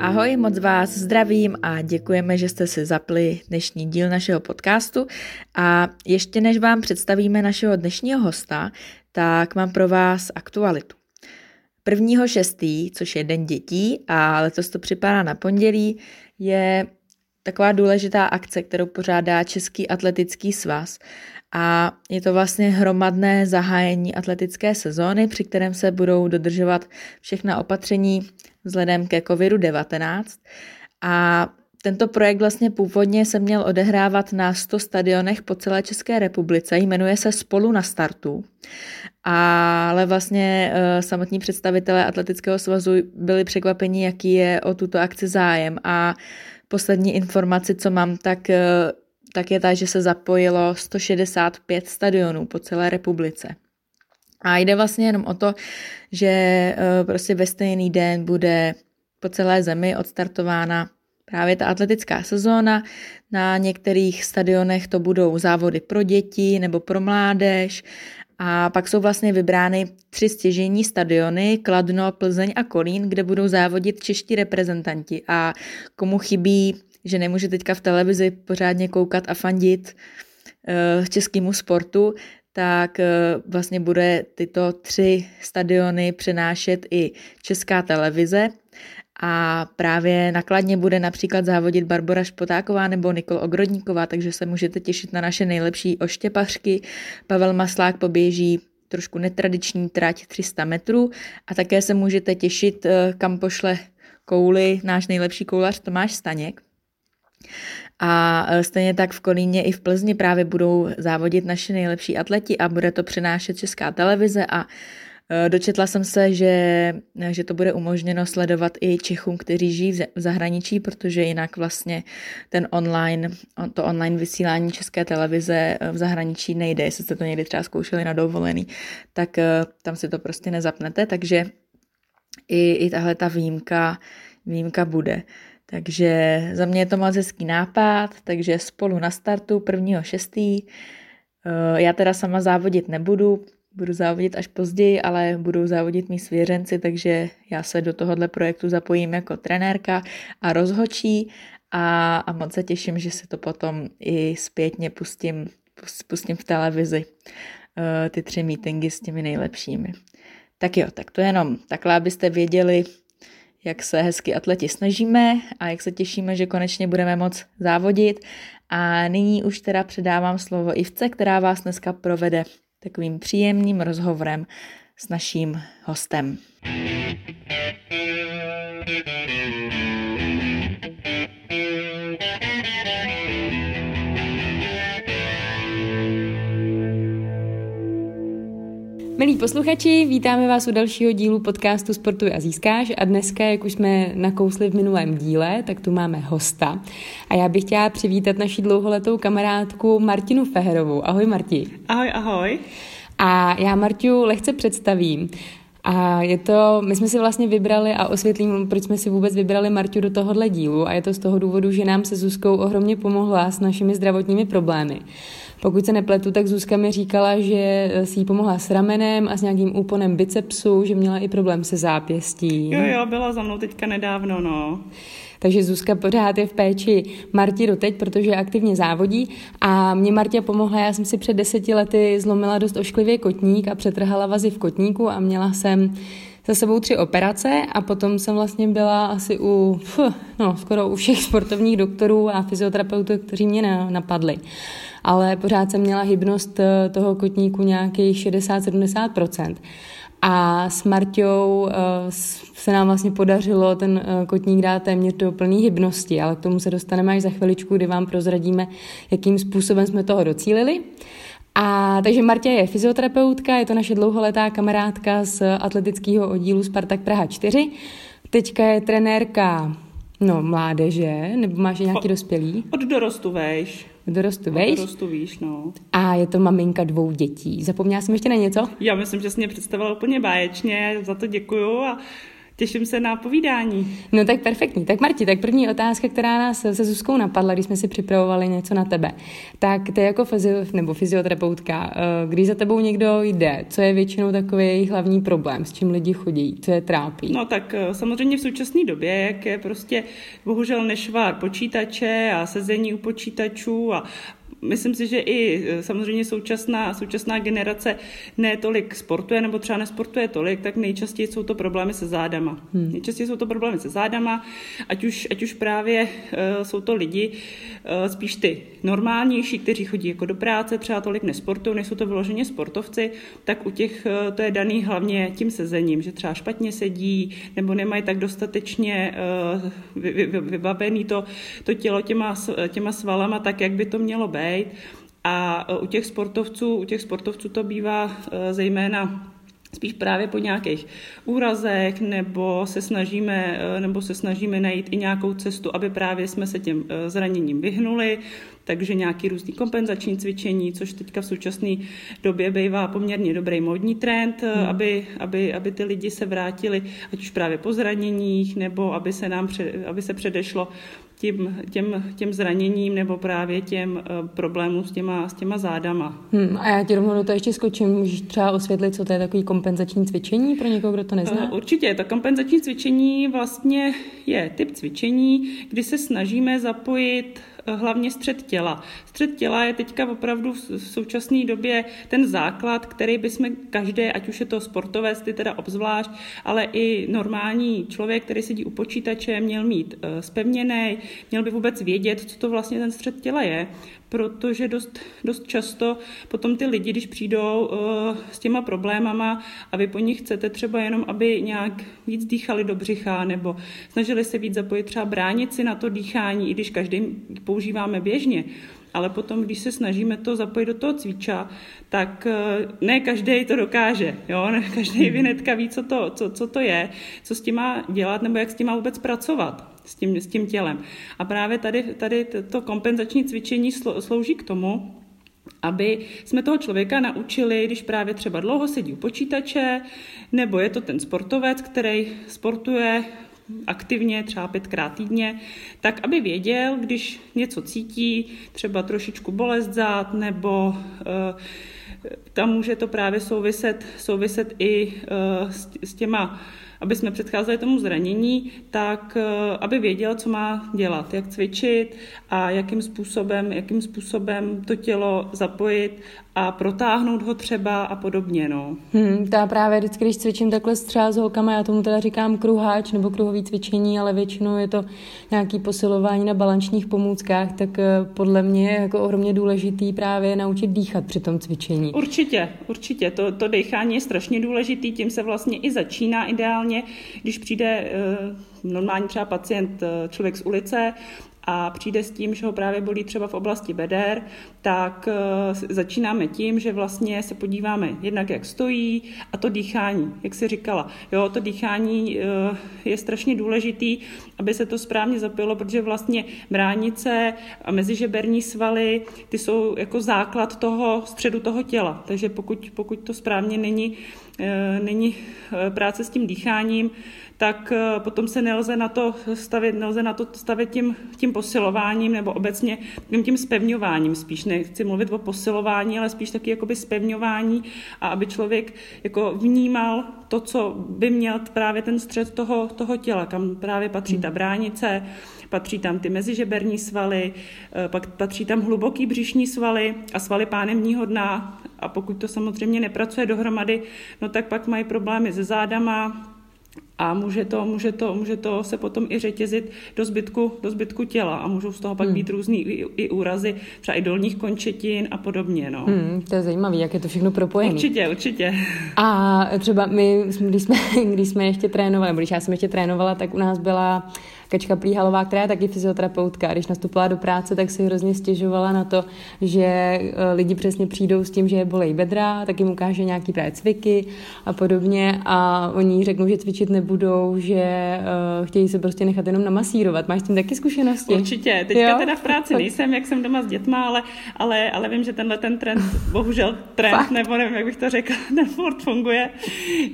Ahoj, moc vás zdravím a děkujeme, že jste si zapli dnešní díl našeho podcastu. A ještě než vám představíme našeho dnešního hosta, tak mám pro vás aktualitu. 1.6., což je Den dětí a letos to připadá na pondělí, je taková důležitá akce, kterou pořádá Český atletický svaz a je to vlastně hromadné zahájení atletické sezóny, při kterém se budou dodržovat všechna opatření vzhledem ke COVID-19 a tento projekt vlastně původně se měl odehrávat na 100 stadionech po celé České republice, jmenuje se Spolu na startu, ale vlastně uh, samotní představitelé Atletického svazu byli překvapeni, jaký je o tuto akci zájem. A poslední informaci, co mám, tak, uh, tak je ta, že se zapojilo 165 stadionů po celé republice. A jde vlastně jenom o to, že uh, prostě ve stejný den bude po celé zemi odstartována právě ta atletická sezóna. Na některých stadionech to budou závody pro děti nebo pro mládež a pak jsou vlastně vybrány tři stěžení stadiony, Kladno, Plzeň a Kolín, kde budou závodit čeští reprezentanti. A komu chybí, že nemůže teďka v televizi pořádně koukat a fandit uh, českému sportu, tak uh, vlastně bude tyto tři stadiony přenášet i česká televize a právě nakladně bude například závodit Barbara Špotáková nebo Nikol Ogrodníková, takže se můžete těšit na naše nejlepší oštěpařky. Pavel Maslák poběží trošku netradiční trať 300 metrů a také se můžete těšit, eh, kam pošle kouli náš nejlepší koulař Tomáš Staněk. A eh, stejně tak v Kolíně i v Plzni právě budou závodit naši nejlepší atleti a bude to přenášet Česká televize a Eh, dočetla jsem se, že, že to bude umožněno sledovat i Čechům, kteří žijí v zahraničí, protože jinak vlastně ten online, to online vysílání České televize eh, v zahraničí nejde. Jestli jste to někdy třeba zkoušeli na dovolený, tak tam si to prostě nezapnete, takže i, i tahle ta výjimka, výjimka bude. Takže za mě je to moc hezký nápad, takže spolu na startu 1.6. Já teda sama závodit nebudu, budu závodit až později, ale budou závodit mý svěřenci, takže já se do tohohle projektu zapojím jako trenérka a rozhočí a, a moc se těším, že si to potom i zpětně pustím, pustím v televizi uh, ty tři meetingy s těmi nejlepšími. Tak jo, tak to jenom takhle, abyste věděli, jak se hezky atleti snažíme a jak se těšíme, že konečně budeme moc závodit. A nyní už teda předávám slovo Ivce, která vás dneska provede takovým příjemným rozhovorem s naším hostem. Milí posluchači, vítáme vás u dalšího dílu podcastu Sportuj a získáš a dneska, jak už jsme nakousli v minulém díle, tak tu máme hosta a já bych chtěla přivítat naši dlouholetou kamarádku Martinu Feherovou. Ahoj Marti. Ahoj, ahoj. A já Martiu lehce představím. A je to, my jsme si vlastně vybrali a osvětlím, proč jsme si vůbec vybrali Marťu do tohohle dílu a je to z toho důvodu, že nám se Zuzkou ohromně pomohla s našimi zdravotními problémy. Pokud se nepletu, tak Zuzka mi říkala, že si jí pomohla s ramenem a s nějakým úponem bicepsu, že měla i problém se zápěstí. Jo, jo, byla za mnou teďka nedávno, no. Takže Zuzka pořád je v péči Marti doteď, protože aktivně závodí a mě Martě pomohla, já jsem si před deseti lety zlomila dost ošklivě kotník a přetrhala vazy v kotníku a měla jsem za sebou tři operace a potom jsem vlastně byla asi u, no, skoro u všech sportovních doktorů a fyzioterapeutů, kteří mě napadli. Ale pořád jsem měla hybnost eh, toho kotníku nějakých 60-70%. A s Marťou uh, se nám vlastně podařilo ten uh, kotník dát téměř do plné hybnosti, ale k tomu se dostaneme až za chviličku, kdy vám prozradíme, jakým způsobem jsme toho docílili. A takže Martě je fyzioterapeutka, je to naše dlouholetá kamarádka z atletického oddílu Spartak Praha 4. Teďka je trenérka no, mládeže, nebo máš nějaký o, dospělý? Od dorostu vejš. Od dorostu vejš? Od dorostu víš, no. A je to maminka dvou dětí. Zapomněla jsem ještě na něco? Já myslím, že jsi mě představila úplně báječně, za to děkuju a Těším se na povídání. No tak perfektní. Tak Marti, tak první otázka, která nás se Zuzkou napadla, když jsme si připravovali něco na tebe. Tak ty jako fyzio, nebo fyzioterapeutka, eh, když za tebou někdo jde, co je většinou takový jejich hlavní problém, s čím lidi chodí, co je trápí? No tak eh, samozřejmě v současné době, jak je prostě bohužel nešvár počítače a sezení u počítačů a myslím si, že i e, samozřejmě současná, současná generace ne tolik sportuje nebo třeba nesportuje tolik, tak nejčastěji jsou to problémy se zádama. Hmm. Nejčastěji jsou to problémy se zádama, ať už, ať už právě uh, jsou to lidi, uh, spíš ty normálnější, kteří chodí jako do práce, třeba tolik nesportují, nejsou to vyloženě sportovci, tak u těch uh, to je daný hlavně tím sezením, že třeba špatně sedí nebo nemají tak dostatečně uh, vy, vy, vybavený to, to tělo těma, těma svalama tak, jak by to mělo být být. A e, u těch sportovců, u těch sportovců to bývá e, zejména spíš právě po nějakých úrazech, nebo se snažíme, e, nebo se snažíme najít i nějakou cestu, aby právě jsme se těm zraněním vyhnuli, takže nějaký různý kompenzační cvičení, což teďka v současné době bývá poměrně dobrý módní trend, hmm. aby, aby, aby ty lidi se vrátili, ať už právě po zraněních, nebo aby se nám před, aby se předešlo tím, těm, těm zraněním nebo právě těm uh, problémům s těma, s těma zádama. Hmm, a já ti rovnou do toho ještě skočím. Můžeš třeba osvětlit, co to je takový kompenzační cvičení pro někoho, kdo to nezná? Uh, určitě. To kompenzační cvičení vlastně je typ cvičení, kdy se snažíme zapojit Eh, hlavně střed těla. Střed těla je teďka opravdu v současné době ten základ, který bychom každé, ať už je to sportovec, ty teda obzvlášť, ale i normální člověk, který sedí u počítače, měl mít eh, spevněný, měl by vůbec vědět, co to vlastně ten střed těla je, protože dost, dost často potom ty lidi, když přijdou uh, s těma problémama a vy po nich chcete třeba jenom, aby nějak víc dýchali do břicha nebo snažili se víc zapojit třeba bránici na to dýchání, i když každý používáme běžně, ale potom, když se snažíme to zapojit do toho cviča, tak eh, ne každý to dokáže. Jo? Ne každý hmm. vinetka ví, co to, co, co to je, co s tím má dělat nebo jak s tím má vůbec pracovat s tím, s tím tělem. A právě tady, tady to kompenzační cvičení slouží k tomu, aby jsme toho člověka naučili, když právě třeba dlouho sedí u počítače, nebo je to ten sportovec, který sportuje aktivně, třeba pětkrát týdně, tak aby věděl, když něco cítí, třeba trošičku bolest zad, nebo uh, tam může to právě souviset, souviset i uh, s, s těma aby jsme předcházeli tomu zranění, tak eh, aby věděl, co má dělat, jak cvičit a jakým způsobem, jakým způsobem to tělo zapojit a protáhnout ho třeba a podobně. No. Hmm, to já právě vždycky, když cvičím takhle třeba s holkama, já tomu teda říkám kruháč nebo kruhový cvičení, ale většinou je to nějaký posilování na balančních pomůckách, tak eh, podle mě je jako ohromně důležitý právě naučit dýchat při tom cvičení. Určitě, určitě. To, to dechání je strašně důležitý, tím se vlastně i začíná ideálně, když přijde eh, normální třeba pacient, eh, člověk z ulice a přijde s tím, že ho právě bolí třeba v oblasti beder, tak uh, začínáme tím, že vlastně se podíváme jednak, jak stojí a to dýchání, jak si říkala. Jo, to dýchání uh, je strašně důležitý, aby se to správně zapilo, protože vlastně bránice a mezižeberní svaly, ty jsou jako základ toho středu toho těla. Takže pokud, pokud to správně není, není práce s tím dýcháním, tak eh, potom se nelze na to stavit, nelze na to stavit tím, tím posilováním nebo obecně tím, tím spevňováním spíš. Nechci mluvit o posilování, ale spíš taky jakoby spevňování a aby člověk jako vnímal to, co by měl právě ten střed toho, toho těla, kam právě patří ta bránice, patří tam ty mezižeberní svaly, eh, pak patří tam hluboký břišní svaly a svaly pánemního dna a pokud to samozřejmě nepracuje dohromady, no tak pak mají problémy se zádama, a může to, může, to, může to se potom i řetězit do zbytku, do zbytku těla a můžou z toho pak hmm. být různý i, i úrazy, třeba i dolních končetin a podobně. No. Hmm, to je zajímavé, jak je to všechno propojené. Určitě, určitě. A třeba my, když jsme, když jsme ještě trénovali, nebo když já jsem ještě trénovala, tak u nás byla Kačka Plíhalová, která je taky fyzioterapeutka, když nastoupila do práce, tak si hrozně stěžovala na to, že eh, lidi přesně přijdou s tím, že je bolej bedra, tak jim ukáže nějaký právě cviky a podobně a oni řeknou, že cvičit nebudou, že uh, chtějí se prostě nechat jenom namasírovat. Máš s tím taky zkušenosti? Určitě. Teďka jo? teda v práci nejsem, jak jsem doma s dětma, ale, ale, ale vím, že tenhle ten trend, bohužel trend, Fakt? nebo nevím, jak bych to řekla, ten furt funguje,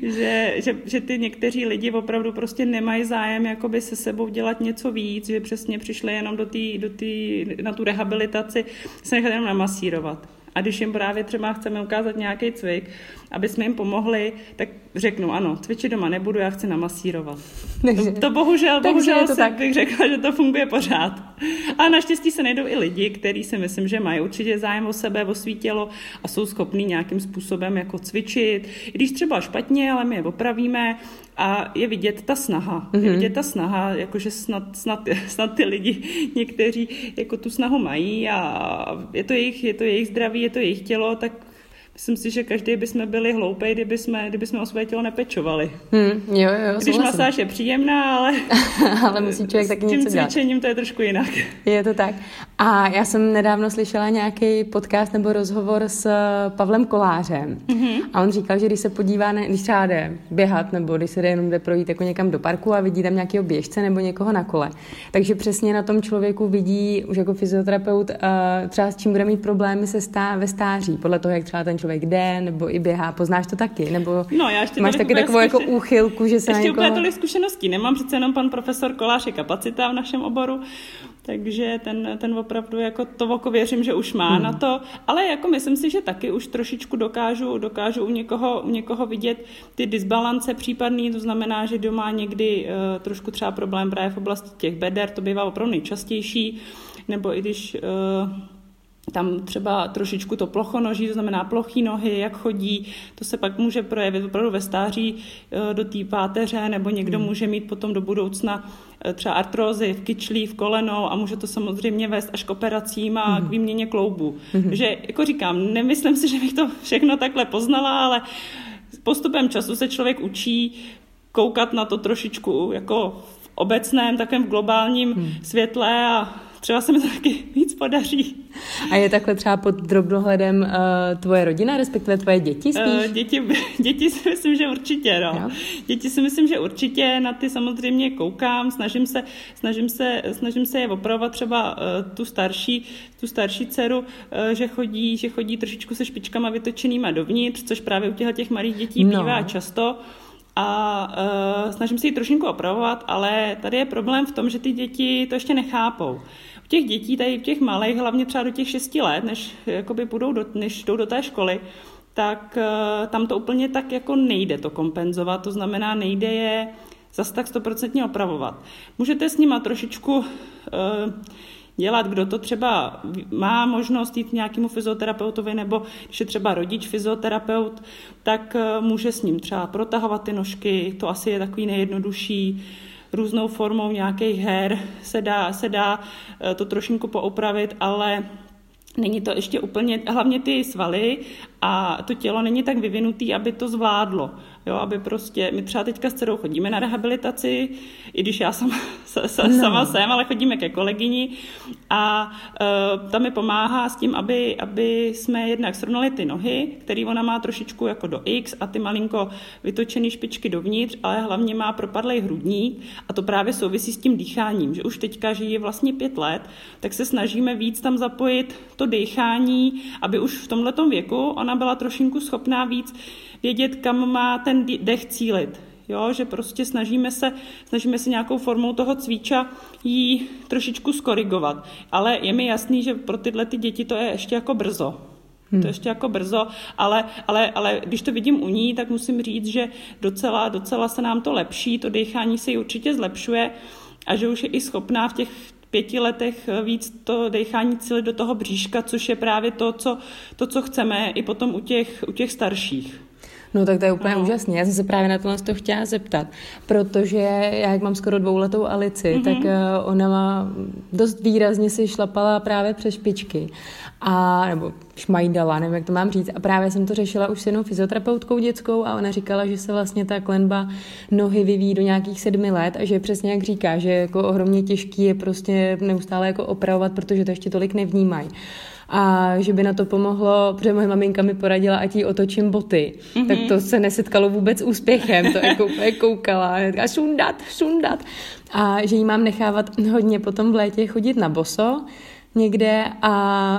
že, že, že ty někteří lidi opravdu prostě nemají zájem jakoby se sebou dělat něco víc, že přesně přišli jenom do tý, do tý, na tu rehabilitaci se nechat jenom namasírovat. A když jim právě třeba chceme ukázat nějaký cvik, aby jsme jim pomohli, tak řeknu, ano, cvičit doma nebudu, já chci namasírovat. To, to bohužel, bohužel to tak. bych řekla, že to funguje pořád. A naštěstí se najdou i lidi, kteří si myslím, že mají určitě zájem o sebe, o svý tělo a jsou schopní nějakým způsobem jako cvičit. I když třeba špatně, ale my je opravíme a je vidět ta snaha. Mm-hmm. Je mhm. vidět ta snaha, jakože snad, snad, snad ty lidi někteří jako tu snahu mají a je to jejich, je to jejich zdraví, je to jejich tělo, tak Myslím si, že každý bychom byli hloupej, kdyby jsme, kdyby jsme o své tělo nepečovali. Hmm, jo, jo, Když masáž je příjemná, ale, ale musí člověk taky něco dělat. cvičením to je trošku jinak. Je to tak. A já jsem nedávno slyšela nějaký podcast nebo rozhovor s Pavlem Kolářem mm-hmm. a on říkal, že když se podívá, na, když třeba jde běhat nebo když se jde jenom jde projít jako někam do parku a vidí tam nějakého běžce nebo někoho na kole, takže přesně na tom člověku vidí už jako fyzioterapeut uh, třeba s čím bude mít problémy se stá, ve stáří, podle toho, jak třeba ten člověk jde, nebo i běhá, poznáš to taky? Nebo no, já ještě máš taky takovou jako úchylku, že se Ještě někoho... úplně tolik zkušeností nemám, přece jenom pan profesor Kolář je kapacita v našem oboru, takže ten, ten opravdu jako to oko věřím, že už má hmm. na to, ale jako myslím si, že taky už trošičku dokážu, dokážu u někoho, u někoho vidět ty disbalance případný, to znamená, že doma někdy uh, trošku třeba problém právě v oblasti těch beder, to bývá opravdu nejčastější, nebo i když uh, tam třeba trošičku to plochonoží, to znamená plochý nohy, jak chodí, to se pak může projevit opravdu ve stáří e, do té páteře, nebo někdo hmm. může mít potom do budoucna třeba artrózy v kyčlí, v kolenou a může to samozřejmě vést až k operacím a hmm. k výměně kloubů. Hmm. Takže jako říkám, nemyslím si, že bych to všechno takhle poznala, ale postupem času se člověk učí koukat na to trošičku jako v obecném, takovém globálním hmm. světle a třeba se mi to taky víc podaří. A je takhle třeba pod drobnohledem uh, tvoje rodina, respektive tvoje děti spíš? Uh, děti, děti si myslím, že určitě, no. Jo? Děti si myslím, že určitě, na ty samozřejmě koukám, snažím se, snažím se, snažím se je opravovat třeba uh, tu starší, tu starší dceru, uh, že chodí, že chodí trošičku se špičkama vytočenýma dovnitř, což právě u těch malých dětí no. bývá často a uh, snažím se ji trošinku opravovat, ale tady je problém v tom, že ty děti to ještě nechápou u těch dětí, tady těch malých, hlavně třeba do těch 6 let, než, jakoby budou do, než jdou do té školy, tak uh, tam to úplně tak jako nejde to kompenzovat, to znamená nejde je zase tak stoprocentně opravovat. Můžete s nima trošičku uh, dělat, kdo to třeba má možnost jít nějakému fyzioterapeutovi, nebo když je třeba rodič fyzioterapeut, tak může s ním třeba protahovat ty nožky, to asi je takový nejjednodušší různou formou nějakých her se dá, se dá eh, to trošinku poopravit, ale Není to ještě úplně, hlavně ty svaly a to tělo není tak vyvinutý, aby to zvládlo. Jo, aby prostě, my třeba teďka s dcerou chodíme na rehabilitaci, i když já sama, sama no. jsem, ale chodíme ke kolegyni a uh, ta mi pomáhá s tím, aby, aby jsme jednak srovnali ty nohy, které ona má trošičku jako do X a ty malinko vytočené špičky dovnitř, ale hlavně má propadlej hrudník a to právě souvisí s tím dýcháním, že už teďka žije vlastně pět let, tak se snažíme víc tam zapojit to dýchání, aby už v tomhletom věku ona byla trošinku schopná víc vědět, kam má ten dech cílit. Jo, že prostě snažíme se, snažíme se nějakou formou toho cviča jí trošičku skorigovat. Ale je mi jasný, že pro tyhle ty děti to je ještě jako brzo. Hmm. To je ještě jako brzo, ale, ale, ale když to vidím u ní, tak musím říct, že docela, docela se nám to lepší, to dechání se jí určitě zlepšuje a že už je i schopná v těch pěti letech víc to dechání cílit do toho bříška, což je právě to, co, to, co chceme i potom u těch, u těch starších. No tak to je úplně no. úžasné. Já jsem se právě na tohle to chtěla zeptat, protože já, jak mám skoro dvouletou Alici, mm-hmm. tak uh, ona má dost výrazně si šlapala právě přes špičky. A, nebo šmajdala, nevím, jak to mám říct. A právě jsem to řešila už s jednou fyzioterapeutkou dětskou a ona říkala, že se vlastně ta klenba nohy vyvíjí do nějakých sedmi let a že přesně jak říká, že jako ohromně těžký je prostě neustále jako opravovat, protože to ještě tolik nevnímají a že by na to pomohlo, protože moje maminka mi poradila, ať jí otočím boty. Mm-hmm. Tak to se nesetkalo vůbec úspěchem, to jako koukala a sundat, sundat. A že jí mám nechávat hodně potom v létě chodit na boso, někde a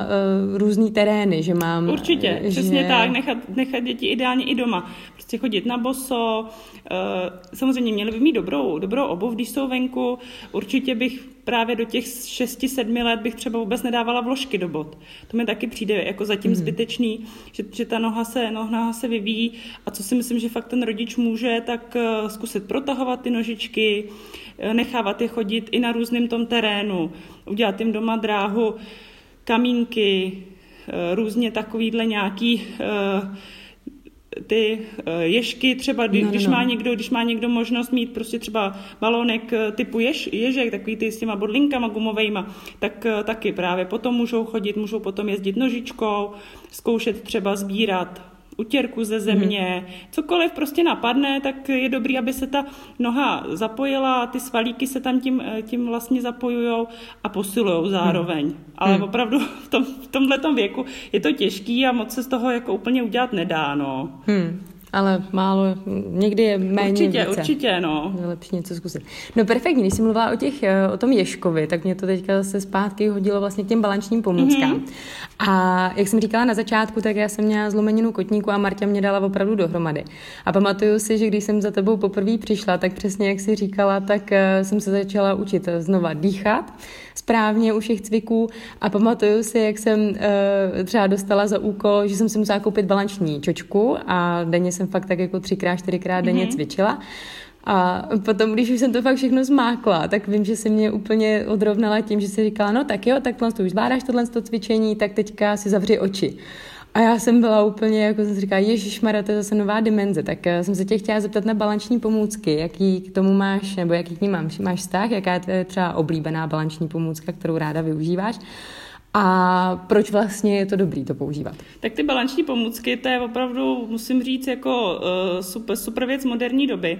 uh, různý terény, že mám... Určitě, že... přesně tak, nechat, nechat děti ideálně i doma. Prostě chodit na boso, uh, samozřejmě měli by mít dobrou, dobrou obuv, když jsou venku. Určitě bych právě do těch 6-7 let bych třeba vůbec nedávala vložky do bot. To mi taky přijde jako zatím mm. zbytečný, že, že ta noha se, noha se vyvíjí a co si myslím, že fakt ten rodič může, tak uh, zkusit protahovat ty nožičky, uh, nechávat je chodit i na různém tom terénu, udělat jim doma dráhu, kamínky, uh, různě takovýhle nějaký ty eh, ješky, třeba kdy, no, no, když, má někdo, když má někdo možnost mít prostě třeba balónek eh, typu jež, ježek, takový ty s těma bodlinkama gumovejma, tak eh, taky právě potom můžou chodit, můžou potom jezdit nožičkou, zkoušet třeba sbírat utěrku ze země, mm. cokoliv prostě napadne, tak je dobrý, aby se ta noha zapojila, ty svalíky se tam tím, tím vlastně zapojujou a posilujou zároveň. Mm. Ale mm. opravdu v, tom, v tomhle věku je to těžký a moc se z toho jako úplně udělat nedá, no. Mm ale málo, někdy je méně Určitě, více. určitě, no. Je lepší něco zkusit. No perfektně, když jsi mluvila o, těch, eh, o tom Ješkovi, tak mě to teďka zase zpátky hodilo vlastně k těm balančním pomůckám. Mm-hmm. A jak jsem říkala na začátku, tak já jsem měla zlomeninu kotníku a Marta mě dala opravdu dohromady. A pamatuju si, že když jsem za tebou poprvé přišla, tak přesně jak jsi říkala, tak eh, jsem se začala učit znova dýchat správně u všech cviků a pamatuju si, jak jsem uh, třeba dostala za úkol, že jsem si musela koupit balanční čočku a denně jsem fakt tak jako třikrát, čtyřikrát denně mm-hmm. cvičila. A potom, když už jsem to fakt všechno zmákla, tak vím, že se mě úplně odrovnala tím, že si říkala, no tak jo, tak to už zvládáš tohle cvičení, tak teďka si zavři oči. A já jsem byla úplně, jako jsem si říkala, Ježíš Mara, to je zase nová dimenze. Tak eh, jsem se tě chtěla zeptat na balanční pomůcky, jaký k tomu máš, nebo jaký k ní máš, máš vztah, jaká je třeba oblíbená balanční pomůcka, kterou ráda využíváš. A proč vlastně je to dobrý to používat? Tak ty balanční pomůcky, to je opravdu, musím říct, jako uh, super, super věc moderní doby.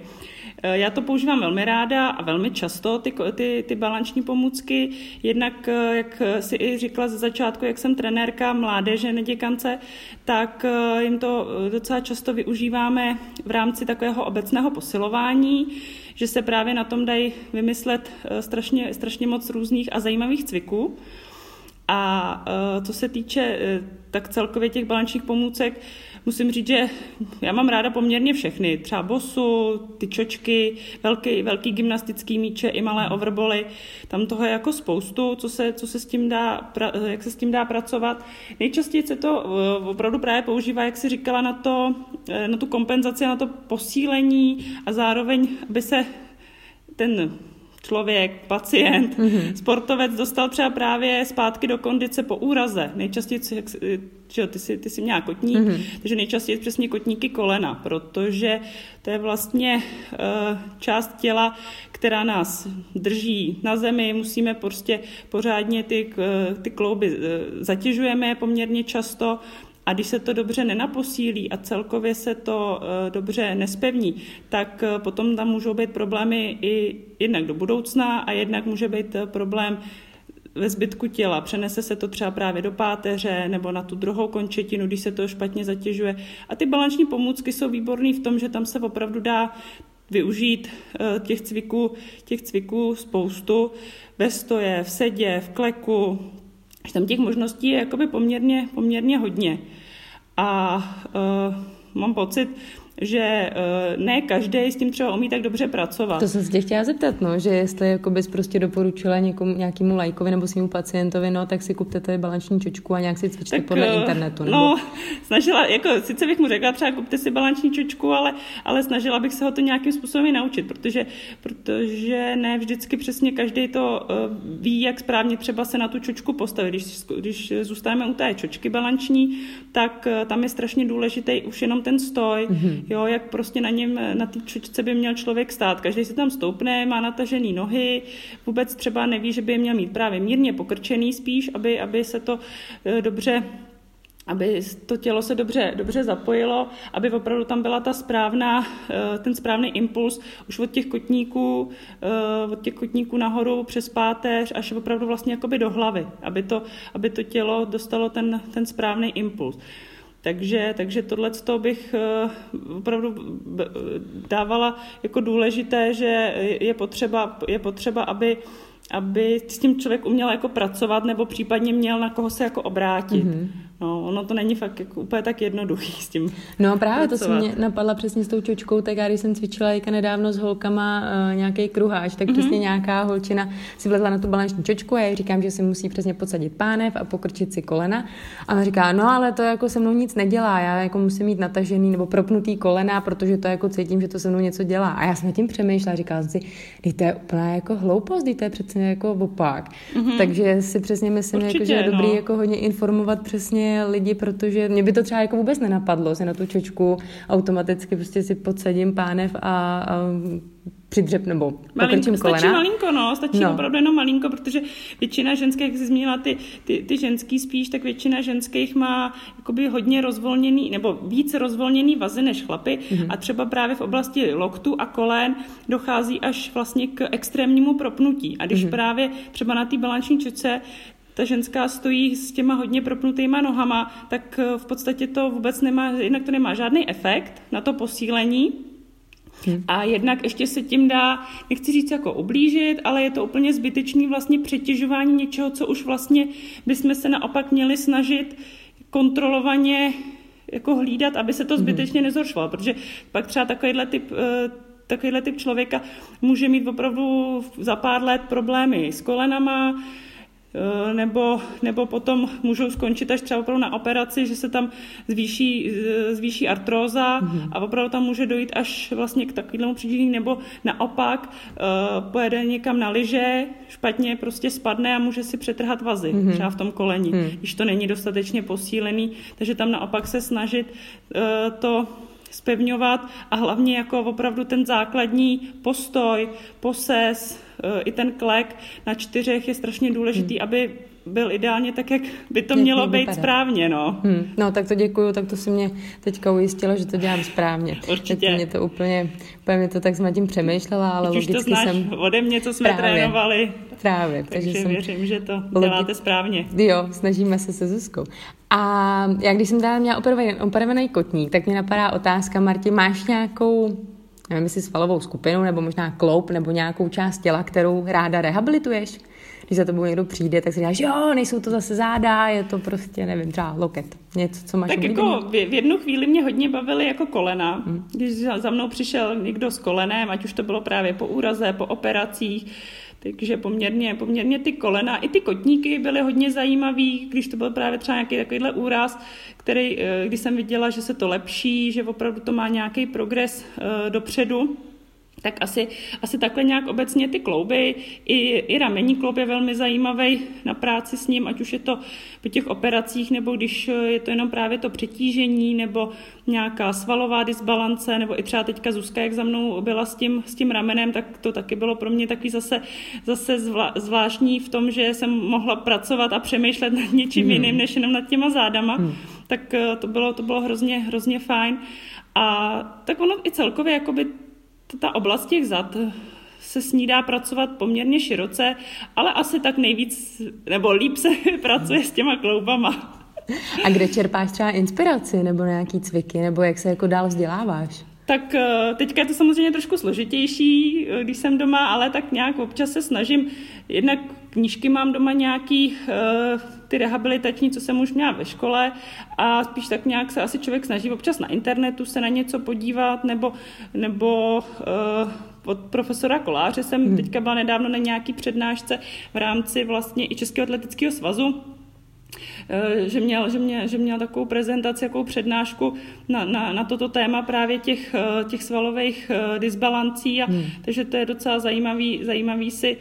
Eh, já to používám velmi ráda a velmi často, ty, ty, ty balanční pomůcky. Jednak, eh, jak si i říkala ze začátku, jak jsem trenérka mládeže, neděkance, tak jim to docela často využíváme v rámci takového obecného posilování, že se právě na tom dají vymyslet strašně, strašně moc různých a zajímavých cviků. A uh, co se týče uh, tak celkově těch balančních pomůcek, musím říct, že já mám ráda poměrně všechny. Třeba bosu, ty čočky, velký, velký gymnastický míče i malé overboly. Tam toho je jako spoustu, co se, co se s tím dá, pra, jak se s tím dá pracovat. Nejčastěji se to opravdu právě používá, jak si říkala, na, to, na tu kompenzaci, na to posílení a zároveň, aby se ten člověk, pacient, mm-hmm. sportovec dostal třeba právě zpátky do kondice po úraze. Nejčastěji, že ty jsi, ty jsi měla kotník, mm-hmm. takže nejčastěji přesně kotníky kolena, protože to je vlastně uh, část těla, která nás drží na zemi, musíme prostě pořádně ty, ty klouby uh, zatěžujeme poměrně často, a když se to dobře nenaposílí a celkově se to uh, dobře nespevní, tak uh, potom tam můžou být problémy i jednak do budoucna a jednak může být uh, problém ve zbytku těla. Přenese se to třeba právě do páteře nebo na tu druhou končetinu, když se to špatně zatěžuje. A ty balanční pomůcky jsou výborné v tom, že tam se opravdu dá využít těch cviků, těch cviků spoustu ve stoje, v sedě, v kleku, že tam těch možností je jakoby poměrně, poměrně hodně. A uh, mám pocit, že eh, ne každý s tím třeba umí tak dobře pracovat. To jsem se tě chtěla zeptat, no, že jestli jako bys prostě doporučila někomu, nějakému lajkovi nebo svým pacientovi, no, tak si kupte tady balanční čočku a nějak si cvičte tak, podle uh, internetu. Nebo... No, snažila, jako sice bych mu řekla třeba kupte si balanční čočku, ale, ale snažila bych se ho to nějakým způsobem naučit, protože, protože ne vždycky přesně každý to uh, ví, jak správně třeba se na tu čočku postavit. Když, když zůstaneme u té čočky balanční, tak tam je strašně důležitý už jenom ten stoj, mm-hmm jo, jak prostě na něm, na té čočce by měl člověk stát. Každý si tam stoupne, má natažený nohy, vůbec třeba neví, že by je měl mít právě mírně pokrčený spíš, aby, aby se to eh, dobře aby to tělo se dobře, dobře zapojilo, aby opravdu tam byla ta správná, eh, ten správný impuls už od těch kotníků, eh, od těch kotníků nahoru přes páteř až opravdu vlastně jakoby do hlavy, aby to, aby to tělo dostalo ten, ten správný impuls. Takže, takže tohle bych eh, opravdu dávala jako důležité, že je potřeba, je potřeba aby aby s tím člověk uměl jako pracovat nebo případně měl na koho se jako obrátit. Mm-hmm. No, ono to není fakt jako úplně tak jednoduchý s tím No právě pracovat. to se mě napadla přesně s tou čočkou, tak já když jsem cvičila jaka nedávno s holkama uh, nějaký kruháč, tak mm-hmm. přesně nějaká holčina si vlezla na tu balanční čočku a já jí říkám, že si musí přesně podsadit pánev a pokrčit si kolena. A ona říká, no ale to jako se mnou nic nedělá, já jako musím mít natažený nebo propnutý kolena, protože to jako cítím, že to se mnou něco dělá. A já jsem tím přemýšlela, říkala jsem si, to je úplná jako hloupost, to je přece jako opak. Mm-hmm. Takže si přesně myslím, jako, že je dobrý no. jako hodně informovat přesně lidi, protože mě by to třeba jako vůbec nenapadlo, že na tu čočku automaticky prostě si podsadím pánev a, a přidřep nebo malinko, kolena. Stačí malinko, no, stačí no. opravdu jenom malinko, protože většina ženských, jak jsi zmínila ty, ty, ty ženský spíš, tak většina ženských má jakoby hodně rozvolněný, nebo víc rozvolněný vazy než chlapy mm-hmm. a třeba právě v oblasti loktu a kolen dochází až vlastně k extrémnímu propnutí. A když mm-hmm. právě třeba na té balanční čočce ta ženská stojí s těma hodně propnutýma nohama, tak v podstatě to vůbec nemá, jinak to nemá žádný efekt na to posílení, Hmm. A jednak ještě se tím dá, nechci říct jako ublížit, ale je to úplně zbytečný vlastně přetěžování něčeho, co už vlastně bychom se naopak měli snažit kontrolovaně jako hlídat, aby se to hmm. zbytečně nezhoršovalo, protože pak třeba takovýhle typ eh, takovýhle typ člověka může mít opravdu za pár let problémy s kolenama, Eh, nebo, nebo potom můžou skončit až třeba opravdu na operaci, že se tam zvýší, eh, zvýší artróza mm-hmm. a opravdu tam může dojít až vlastně k takovému přidělení, nebo naopak uh, pojede někam na lyže, špatně prostě spadne a může si přetrhat vazy mm-hmm. třeba v tom koleni, mm. když to není dostatečně posílený, takže tam naopak se snažit to spevňovat a hlavně jako opravdu ten základní postoj, poses, i ten klek na čtyřech je strašně důležitý, hmm. aby byl ideálně tak, jak by to jak mělo být vypadat. správně, no. Hmm. No, tak to děkuju, tak to si mě teďka ujistilo, že to dělám správně. Určitě. Teď mě to úplně, úplně mě to tak jsem tím přemýšlela, ale Teď logicky už to znáš jsem... ode mě, co jsme právě, trénovali. Právě. Takže, takže jsem... věřím, že to děláte logi... správně. Jo, snažíme se se Zuzkou. A já když jsem dala měla operovaný kotník, tak mě napadá otázka, Marti, máš nějakou nevím, jestli svalovou skupinu, nebo možná kloup, nebo nějakou část těla, kterou ráda rehabilituješ? Když za tebou někdo přijde, tak si říkáš, jo, nejsou to zase záda, je to prostě, nevím, třeba loket. Něco, co máš Tak jako v, v jednu chvíli mě hodně bavily jako kolena. Hmm. Když za mnou přišel někdo s kolenem, ať už to bylo právě po úraze, po operacích, takže poměrně, poměrně ty kolena, i ty kotníky byly hodně zajímavý, když to byl právě třeba nějaký takovýhle úraz, který, eh, když jsem viděla, že se to lepší, že opravdu to má nějaký progres uh, dopředu, tak asi, asi takhle nějak obecně ty klouby, i, i ramení kloub je velmi zajímavý na práci s ním, ať už je to po těch operacích, nebo když je to jenom právě to přetížení, nebo nějaká svalová disbalance, nebo i třeba teďka Zuzka, jak za mnou byla s tím, s tím ramenem, tak to taky bylo pro mě takový zase, zase zvla, zvláštní v tom, že jsem mohla pracovat a přemýšlet nad něčím hmm. jiným, než jenom nad těma zádama. Hmm. Tak eh, to bylo, to bylo hrozně, hrozně fajn. A tak ono i celkově jakoby ta oblast těch zad se s ní dá pracovat poměrně široce, ale asi tak nejvíc, nebo líp se pracuje s těma kloubama. A kde čerpáš třeba inspiraci nebo nějaký cviky, nebo jak se jako dál vzděláváš? Tak eh, teďka je to samozřejmě trošku složitější, eh, když jsem doma, ale tak nějak občas se snažím, jednak knížky mám doma nějaký, eh, ty rehabilitační, co jsem už měla ve škole a spíš tak nějak se asi člověk snaží občas na internetu se na něco podívat nebo, nebo uh, od profesora Koláře jsem hmm. teďka byla nedávno na nějaký přednášce v rámci vlastně i Českého atletického svazu, že měl, že, měl, že měl takovou prezentaci, takovou přednášku na, na, na toto téma právě těch, eh, těch svalových eh, disbalancí, a, hmm. takže to je docela zajímavý, zajímavý si,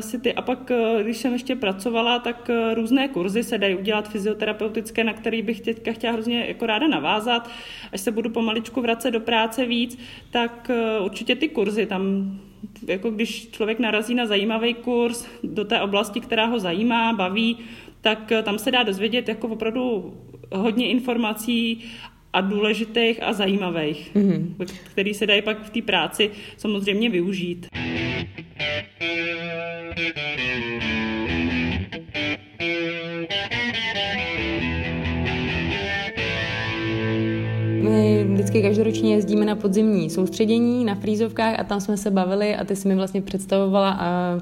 si ty. A pak, když jsem ještě pracovala, tak různé kurzy se dají udělat fyzioterapeutické, na který bych teďka chtěla hrozně jako ráda navázat. Až se budu pomaličku vracet do práce víc, tak určitě ty kurzy tam jako když člověk narazí na zajímavý kurz do té oblasti, která ho zajímá, baví, tak eh, tam se dá dozvědět jako opravdu hodně informací a důležitých a zajímavých, mm-hmm. který se dají pak v té práci samozřejmě využít. My vždycky každoročně jezdíme na podzimní soustředění na frýzovkách a tam jsme se bavili a ty si mi vlastně představovala a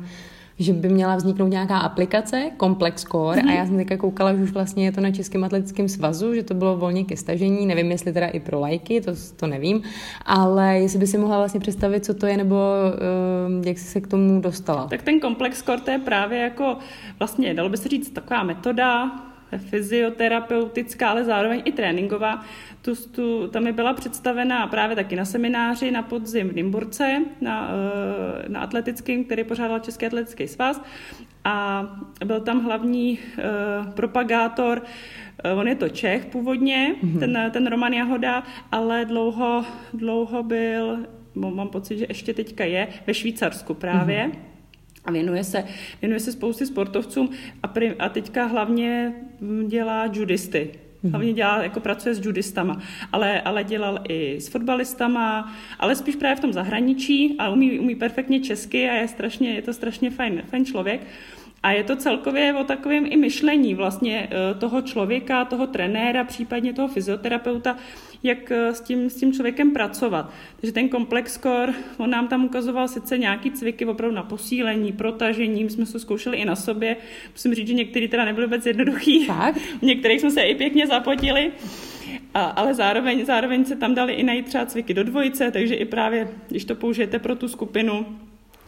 že by měla vzniknout nějaká aplikace, Complex Core, mm-hmm. a mhm. já jsem teďka koukala, že už vlastně je to na Českém atletickém svazu, že to bylo volně ke stažení, nevím, jestli teda i pro lajky, to, to nevím, ale jestli by si mohla vlastně představit, co to je, nebo uh, jak jsi se k tomu dostala. Tak ten Complex Core to je právě jako, vlastně dalo by se říct, taková metoda, fyzioterapeutická, ale zároveň i tréninková. Tu, tu, tam mi byla představena právě taky na semináři na podzim v Nymburce, na, eh, na atletickém, který pořádal Český atletický svaz. A byl tam hlavní uh, propagátor, uh, on je to Čech původně, mm-hmm. ten, ten Roman Jahoda, ale dlouho, dlouho byl, mám pocit, že ještě teďka je, ve Švýcarsku právě. Mm-hmm a věnuje se, věnuje se spousty sportovcům a, prim, a teďka hlavně dělá judisty. Mhm. Hlavně dělá, jako pracuje s judistama, ale, ale dělal i s fotbalistama, ale spíš právě v tom zahraničí a umí, umí perfektně česky a je, strašně, je to strašně fajn, fajn člověk. A je to celkově o takovém i myšlení vlastně eh, toho člověka, toho trenéra, případně toho fyzioterapeuta, jak eh, s tím, s tím člověkem pracovat. Takže ten komplex core, on nám tam ukazoval sice nějaký cviky opravdu na posílení, protažení, my jsme to zkoušeli i na sobě. Musím říct, že některý teda nebyly vůbec jednoduchý. Fakt? Některých jsme se i pěkně zapotili. A, ale zároveň, zároveň se tam dali i najít třeba cviky do dvojice, takže i právě, když to použijete pro tu skupinu,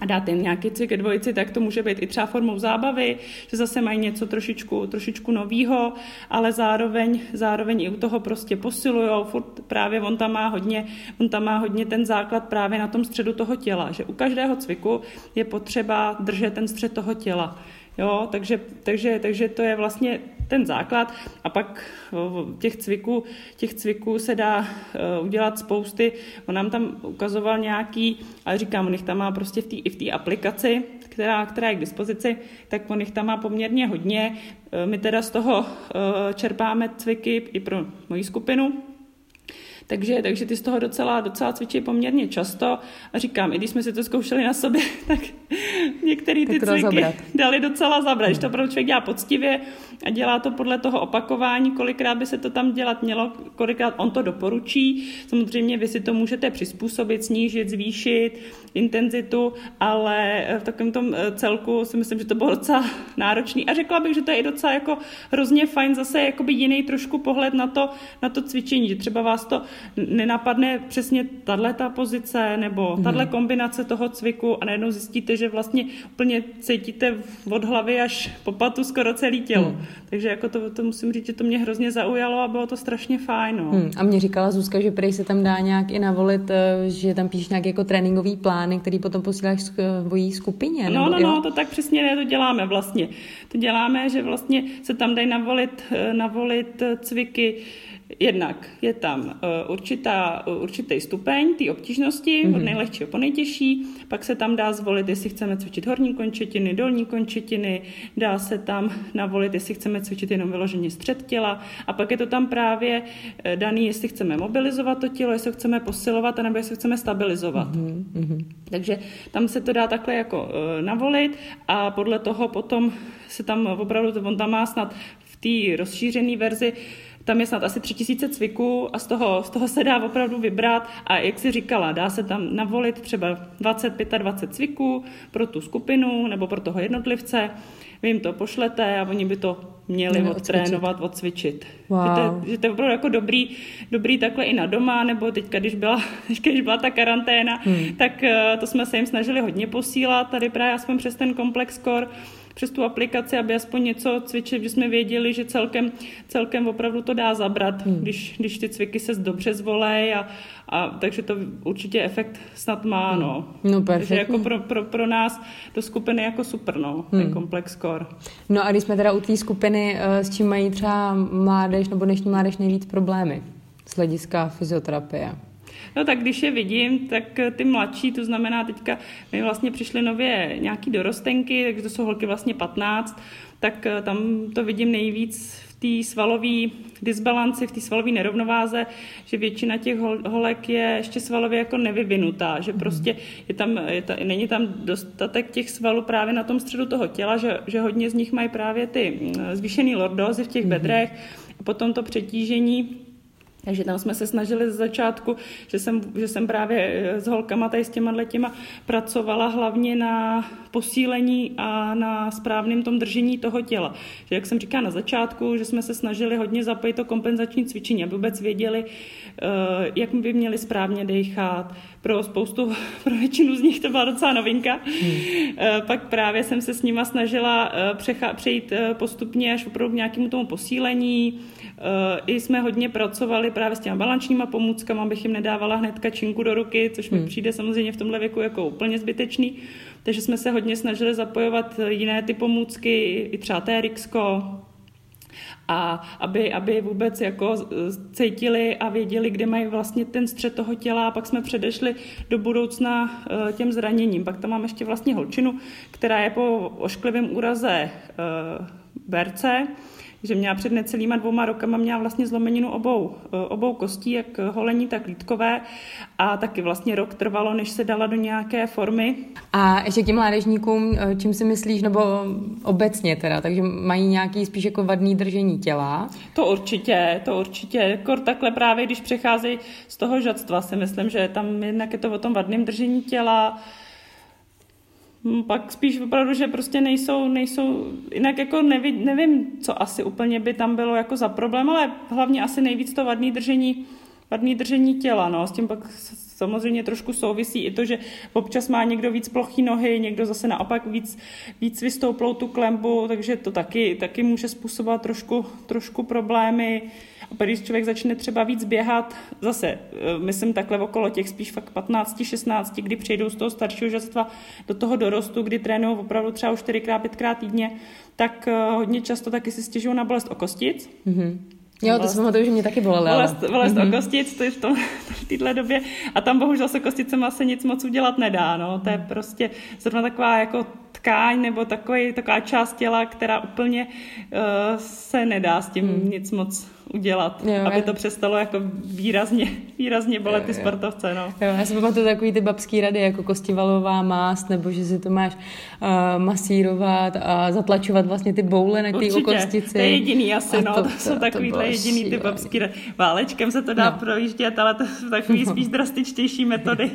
a dáte jim nějaký cvik ke dvojici, tak to může být i třeba formou zábavy, že zase mají něco trošičku, trošičku novýho, ale zároveň, zároveň i u toho prostě posilujou, furt právě on tam má hodně, on tam má hodně ten základ právě na tom středu toho těla, že u každého cviku je potřeba držet ten střed toho těla. Jo, takže, takže, takže to je vlastně ten základ a pak těch cviků, těch cviků se dá e, udělat spousty. On nám tam ukazoval nějaký, ale říkám, on jich tam má prostě v té i v té aplikaci, která, která je k dispozici, tak on jich tam má poměrně hodně. E, my teda z toho e, čerpáme cviky i pro moji skupinu, takže, takže ty z toho docela, docela cvičí poměrně často a říkám, i když jsme si to zkoušeli na sobě, tak některé ty cviky zabrat. dali docela zabrat. Když to pro člověk dělá poctivě a dělá to podle toho opakování, kolikrát by se to tam dělat mělo, kolikrát on to doporučí. Samozřejmě vy si to můžete přizpůsobit, snížit, zvýšit intenzitu, ale v takovém tom eh, celku si myslím, že to bylo docela náročný a řekla bych, že to je i docela jako hrozně fajn zase jakoby jiný trošku pohled na to, na to cvičení, že třeba vás to nenapadne přesně tahle ta pozice nebo mhm. tahle kombinace toho cviku a najednou zjistíte, že vlastně úplně cítíte od hlavy až po patu skoro celé tělo. Hmm. Takže jako to, to musím říct, že to mě hrozně zaujalo a bylo to strašně fajn. No. Hmm. A mě říkala Zuzka, že prej se tam dá nějak i navolit, eh, že tam píš nějak jako tréninkový plány, který potom posíláš svojí skupině. No, no, no, to tak přesně ne, to děláme vlastně. To děláme, že vlastně se tam dají navolit, eh, navolit eh, cviky, Jednak je tam uh, určitá, určitý stupeň té obtížnosti, mm-hmm. od nejlehčího po nejtěžší, pak se tam dá zvolit, jestli chceme cvičit horní končetiny, dolní končetiny, dá se tam navolit, jestli chceme cvičit jenom vyloženě střed těla a pak je to tam právě uh, daný, jestli chceme mobilizovat to tělo, jestli ho chceme posilovat, nebo jestli ho chceme stabilizovat. Mm-hmm. Takže tam se to dá takhle jako uh, navolit a podle toho potom se tam opravdu, on tam má snad v té rozšířené verzi tam je snad asi tři tisíce cviků a z toho, z toho se dá opravdu vybrat a jak si říkala, dá se tam navolit třeba 20, 25 cviků pro tu skupinu nebo pro toho jednotlivce. Vy jim to pošlete a oni by to měli no, odtrénovat, odcvičit. Wow. Že, to, že to je opravdu jako dobrý, dobrý takhle i na doma, nebo teďka, když byla, když byla ta karanténa, hmm. tak uh, to jsme se jim snažili hodně posílat, tady právě aspoň přes ten komplex core, přes tu aplikaci, aby aspoň něco cvičit, že jsme věděli, že celkem, celkem opravdu to dá zabrat, hmm. když, když ty cviky se dobře zvolej a, a takže to určitě efekt snad má, hmm. no. No Takže jako pro, pro, pro nás do skupiny jako super, no, hmm. ten komplex core. No a když jsme teda u té skupiny, eh, s čím mají třeba mládež nebo dnešní mládež nejvíc problémy z hlediska fyzioterapie? No tak když je vidím, tak ty mladší, to znamená teďka, my vlastně přišli nově nějaký dorostenky, takže to jsou holky vlastně 15, tak eh, tam to vidím nejvíc v té svalové disbalanci, v té svalové nerovnováze, že většina těch holek je ještě svalově jako nevyvinutá, že mhm. prostě je tam, je ta, není tam dostatek těch svalů právě na tom středu toho těla, že, že hodně z nich mají právě ty mm, zvýšený lordózy v těch mhm. bedrech, a potom to přetížení takže tam jsme se snažili z začátku, že jsem, že jsem právě eh, s holkama tady s těma těma pracovala hlavně na posílení a na správném tom držení toho těla. Že jak jsem říkala na začátku, že jsme se snažili hodně zapojit to kompenzační cvičení, aby vůbec věděli, eh, jak by měli správně dechat. Pro spoustu, pro většinu z nich to byla docela novinka. Hmm. Eh, pak právě jsem se s nima snažila přejít postupně až opravdu k nějakému tomu posílení, I jsme hodně pracovali právě s těma balančníma pomůckama, abych jim nedávala hned kačinku do ruky, což mi hmm. přijde samozřejmě v tomhle věku jako úplně zbytečný. Takže jsme se hodně snažili zapojovat jiné ty pomůcky, i třeba TRXko, a aby, aby vůbec jako cítili a věděli, kde mají vlastně ten střed toho těla a pak jsme předešli do budoucna eh, těm zraněním. Pak tam mám ještě vlastně holčinu, která je po ošklivém úraze eh, berce, že měla před necelýma dvouma rokama měla vlastně zlomeninu obou, eh, obou kostí, jak holení, tak lítkové a taky vlastně rok trvalo, než se dala do nějaké formy. A ještě k těm mládežníkům, eh, čím si myslíš, nebo obecně teda, takže mají nějaký spíš jako vadný držení těla? To určitě, to určitě. Kor takhle právě, když přecházejí z toho žadstva, si myslím, že tam jednak je to o tom vadném držení těla, pak spíš opravdu, že prostě nejsou, nejsou jinak jako neví, nevím, co asi úplně by tam bylo jako za problém, ale hlavně asi nejvíc to vadný držení, vadný držení těla, no, s tím pak samozřejmě trošku souvisí i to, že občas má někdo víc plochý nohy, někdo zase naopak víc, víc vystouplou tu klembu, takže to taky, taky může způsobovat trošku, trošku problémy. A když člověk začne třeba víc běhat, zase, eh, myslím takhle okolo těch spíš fakt 15, 16, kdy přejdou z toho staršího žastva do toho dorostu, kdy trénují opravdu třeba už 4x, 5x týdně, tak eh, hodně často taky si stěžují na bolest okostic. Mm-hmm. Jo, to jsem pamatuju, že mě taky bolelo. Bolest, bolest mm-hmm. o kostic, to je v, tom, v této době. A tam bohužel se kosticema se nic moc udělat nedá. No. To je mhm. prostě zrovna taková jako tkáň nebo takový, taková část těla, která úplně uh, se nedá s tím mm. nic moc udělat, jo, aby to přestalo jako výrazně, výrazně bolet ty sportovce. No. Jo, já si pamatuju takový ty babský rady, jako kostivalová mást, nebo že si to máš uh, masírovat a zatlačovat vlastně ty boule na ty okostici. to je jediný asi, no, to, to, to, jsou takový to jediný ty babský rady. Válečkem se to dá no. projíždět, ale to jsou takový no. spíš drastičtější metody.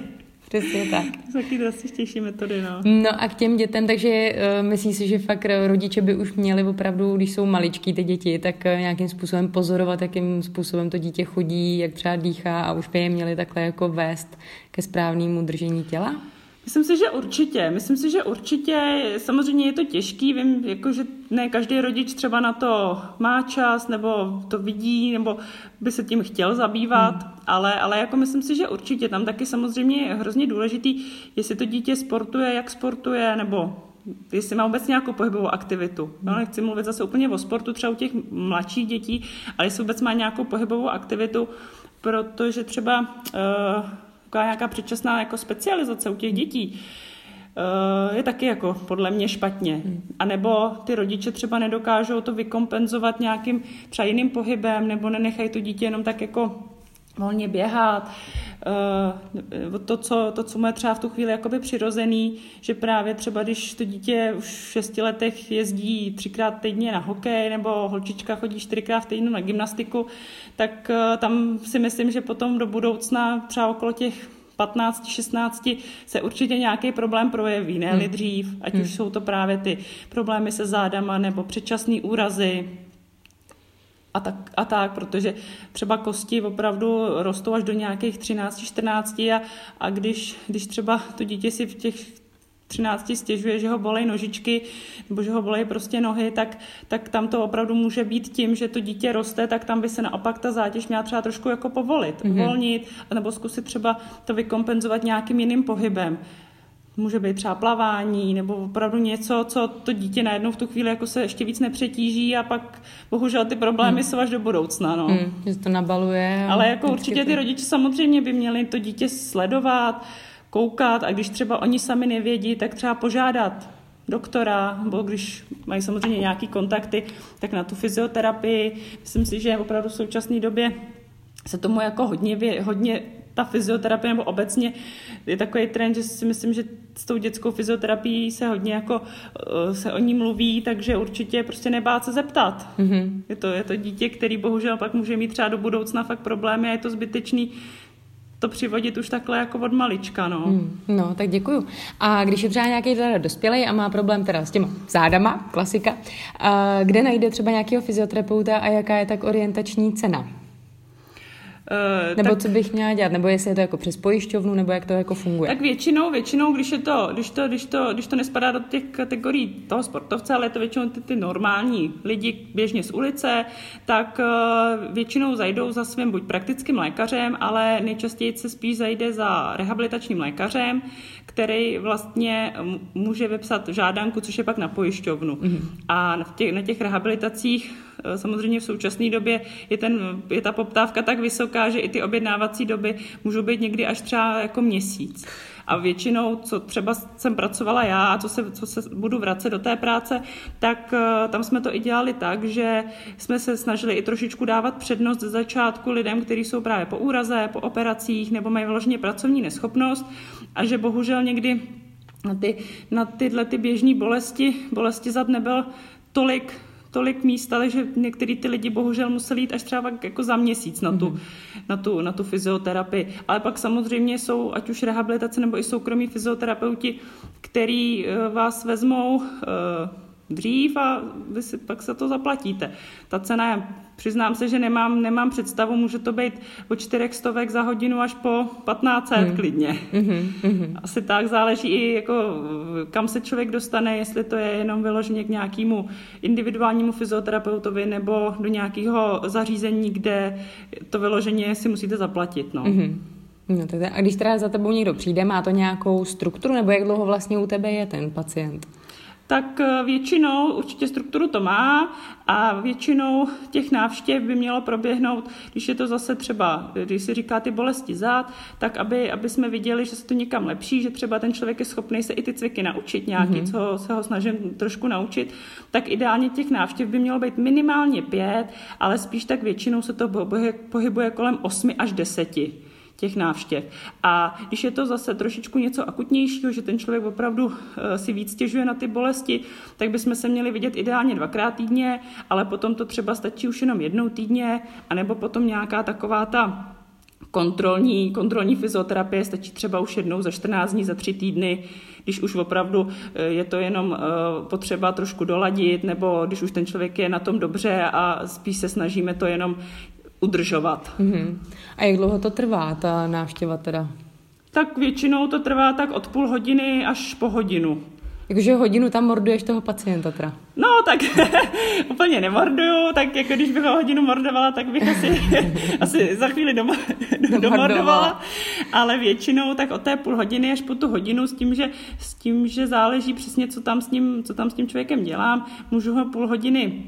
Přesně tak. Taky drastičtější metody, no. No a k těm dětem, takže uh, myslíš si, že fakt rodiče by už měli opravdu, když jsou maličký ty děti, tak uh, nějakým způsobem pozorovat, jakým způsobem to dítě chodí, jak třeba dýchá a už by je měli takhle jako vést ke správnému držení těla? Myslím si, že určitě. Myslím si, že určitě. Samozřejmě je to těžký. Vím, jako, že ne každý rodič třeba na to má čas, nebo to vidí, nebo by se tím chtěl zabývat, hmm. ale, ale jako myslím si, že určitě. Tam taky samozřejmě je hrozně důležitý, jestli to dítě sportuje, jak sportuje, nebo jestli má vůbec nějakou pohybovou aktivitu. No, nechci mluvit zase úplně o sportu, třeba u těch mladších dětí, ale jestli vůbec má nějakou pohybovou aktivitu, protože třeba uh, taková nějaká předčasná jako specializace u těch dětí eh, je taky jako podle mě špatně. Hmm. A nebo ty rodiče třeba nedokážou to vykompenzovat nějakým třeba jiným pohybem, nebo nenechají to dítě jenom tak jako volně běhat. Eh, to, co, to, co mu je třeba v tu chvíli jakoby přirozený, že právě třeba když to dítě už v šesti letech jezdí třikrát týdně na hokej nebo holčička chodí čtyřikrát v týdnu na gymnastiku, tak eh, tam si myslím, že potom do budoucna třeba okolo těch 15, 16 se určitě nějaký problém projeví, ne hmm. dřív, ať hmm. už jsou to právě ty problémy se zádama nebo předčasné úrazy, a tak, a tak, protože třeba kosti opravdu rostou až do nějakých 13-14 a, a když, když třeba to dítě si v těch 13 stěžuje, že ho bolej nožičky nebo že ho bolej prostě nohy, tak, tak tam to opravdu může být tím, že to dítě roste, tak tam by se naopak ta zátěž měla třeba trošku jako povolit, mm-hmm. uvolnit, nebo zkusit třeba to vykompenzovat nějakým jiným pohybem. Může být třeba plavání nebo opravdu něco, co to dítě najednou v tu chvíli jako se ještě víc nepřetíží a pak bohužel ty problémy hmm. jsou až do budoucna. No. Hmm, že to nabaluje. Ale jako určitě ty rodiče samozřejmě by měli to dítě sledovat, koukat a když třeba oni sami nevědí, tak třeba požádat doktora, nebo když mají samozřejmě nějaký kontakty, tak na tu fyzioterapii. Myslím si, že opravdu v současné době se tomu jako hodně, hodně ta fyzioterapie nebo obecně je takový trend, že si myslím, že s tou dětskou fyzioterapií se hodně jako eh, se o ní mluví, takže určitě prostě nebát se zeptat. Mm-hmm. Je, to, je to dítě, který bohužel pak může mít třeba do budoucna fakt problémy a je to zbytečný to přivodit už takhle jako od malička, no. Hmm, no, tak děkuju. A když je třeba nějaký teda dospělý a má problém teda s těma zádama, klasika, a kde najde třeba nějakého fyzioterapeuta a jaká je tak orientační cena? Uh, nebo tak, co bych měla dělat, nebo jestli je to jako přes pojišťovnu, nebo jak to jako funguje? Tak většinou, většinou, když je to, když to, když to, když to nespadá do těch kategorií toho sportovce, ale je to většinou ty, ty normální lidi běžně z ulice, tak uh, většinou zajdou za svým buď praktickým lékařem, ale nejčastěji se spíš zajde za rehabilitačním lékařem, který vlastně může vypsat žádanku, což je pak na pojišťovnu. Mm-hmm. A v těch, na těch rehabilitacích eh, samozřejmě v současné době je, ten, je ta poptávka tak vysoká, že i ty objednávací doby můžou být někdy až třeba jako měsíc. A většinou, co třeba jsem pracovala já a co se, co se budu vracet do té práce, tak uh, tam jsme to i dělali tak, že jsme se snažili i trošičku dávat přednost ze začátku lidem, kteří jsou právě po úraze, po operacích nebo mají vložně pracovní neschopnost a že bohužel někdy na, ty, na tyhle ty běžné bolesti, bolesti zad nebyl tolik tolik místa, takže některý ty lidi bohužel museli jít až třeba jako za měsíc na tu, mm-hmm. na, tu, na tu fyzioterapii. Ale pak samozřejmě jsou, ať už rehabilitace nebo i soukromí fyzioterapeuti, který eh, vás vezmou eh, dřív a vy si pak se to zaplatíte. Ta cena je, přiznám se, že nemám, nemám představu, může to být od čtyřech stovek za hodinu až po 1500 hmm. klidně. Hmm. Asi tak záleží i jako kam se člověk dostane, jestli to je jenom vyloženě k nějakému individuálnímu fyzioterapeutovi nebo do nějakého zařízení, kde to vyloženě si musíte zaplatit. No. Hmm. No, tak, a když teda za tebou někdo přijde, má to nějakou strukturu, nebo jak dlouho vlastně u tebe je ten pacient? Tak eh, většinou určitě strukturu to má a většinou těch návštěv by mělo proběhnout, když je to zase třeba, když si říká ty bolesti zad, tak aby, aby jsme viděli, že se to někam lepší, že třeba ten člověk je schopný se i ty cviky naučit nějaký, mm-hmm. co se ho snažím trošku naučit, tak ideálně těch návštěv by mělo být minimálně pět, ale spíš tak většinou se to pohybuje kolem 8 až 10 těch návštěv. A když je to zase trošičku něco akutnějšího, že ten člověk opravdu eh, si víc stěžuje na ty bolesti, tak bychom se měli vidět ideálně dvakrát týdně, ale potom to třeba stačí už jenom jednou týdně, anebo potom nějaká taková ta kontrolní, kontrolní fyzioterapie stačí třeba už jednou za 14 dní, za 3 týdny, když už opravdu eh, je to jenom eh, potřeba trošku doladit, nebo když už ten člověk je na tom dobře a spíš se snažíme to jenom udržovat. Mm-hmm. A jak dlouho to trvá, ta návštěva teda? Tak většinou to trvá tak od půl hodiny až po hodinu. Jakože hodinu tam morduješ toho pacienta teda. No, tak úplně nemorduju, tak jako když bych ho hodinu mordovala, tak bych asi, asi za chvíli doma, domordovala. Ale většinou tak od té půl hodiny až po tu hodinu s tím, že, s tím, že záleží přesně, co tam, s ním, co tam s tím člověkem dělám. Můžu ho půl hodiny